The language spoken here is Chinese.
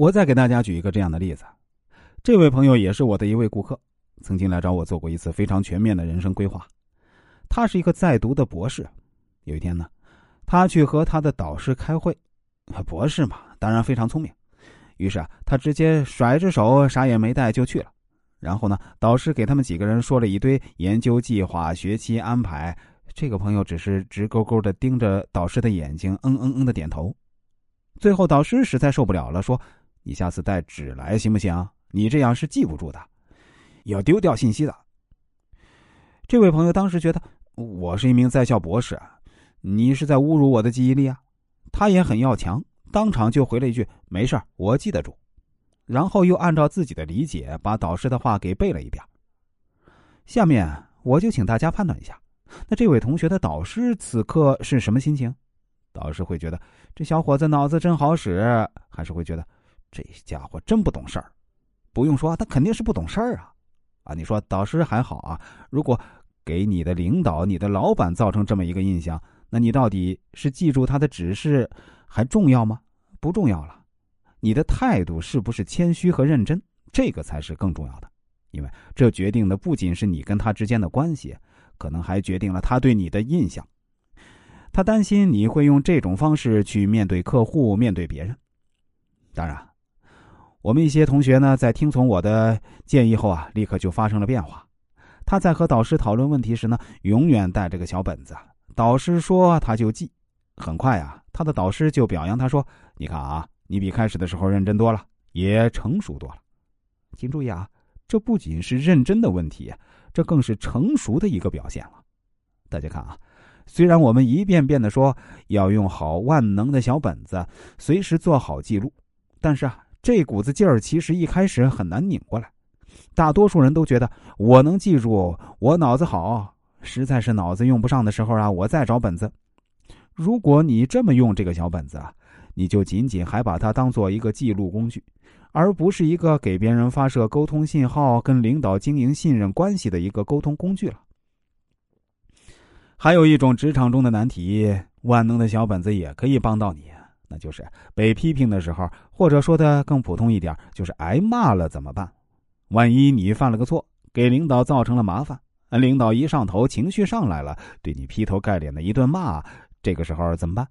我再给大家举一个这样的例子，这位朋友也是我的一位顾客，曾经来找我做过一次非常全面的人生规划。他是一个在读的博士，有一天呢，他去和他的导师开会，博士嘛，当然非常聪明，于是啊，他直接甩着手，啥也没带就去了。然后呢，导师给他们几个人说了一堆研究计划、学期安排。这个朋友只是直勾勾的盯着导师的眼睛，嗯嗯嗯的点头。最后，导师实在受不了了，说：“你下次带纸来行不行？你这样是记不住的，要丢掉信息的。”这位朋友当时觉得我是一名在校博士，你是在侮辱我的记忆力啊！他也很要强，当场就回了一句：“没事我记得住。”然后又按照自己的理解把导师的话给背了一遍。下面我就请大家判断一下，那这位同学的导师此刻是什么心情？导师会觉得这小伙子脑子真好使，还是会觉得这家伙真不懂事儿？不用说，他肯定是不懂事儿啊！啊，你说导师还好啊？如果给你的领导、你的老板造成这么一个印象，那你到底是记住他的指示还重要吗？不重要了。你的态度是不是谦虚和认真？这个才是更重要的，因为这决定的不仅是你跟他之间的关系，可能还决定了他对你的印象。他担心你会用这种方式去面对客户、面对别人。当然，我们一些同学呢，在听从我的建议后啊，立刻就发生了变化。他在和导师讨论问题时呢，永远带着个小本子，导师说他就记。很快啊，他的导师就表扬他说：“你看啊。”你比开始的时候认真多了，也成熟多了。请注意啊，这不仅是认真的问题，这更是成熟的一个表现了。大家看啊，虽然我们一遍遍的说要用好万能的小本子，随时做好记录，但是啊，这股子劲儿其实一开始很难拧过来。大多数人都觉得我能记住，我脑子好，实在是脑子用不上的时候啊，我再找本子。如果你这么用这个小本子啊。你就仅仅还把它当做一个记录工具，而不是一个给别人发射沟通信号、跟领导经营信任关系的一个沟通工具了。还有一种职场中的难题，万能的小本子也可以帮到你，那就是被批评的时候，或者说的更普通一点，就是挨骂了怎么办？万一你犯了个错，给领导造成了麻烦，领导一上头情绪上来了，对你劈头盖脸的一顿骂，这个时候怎么办？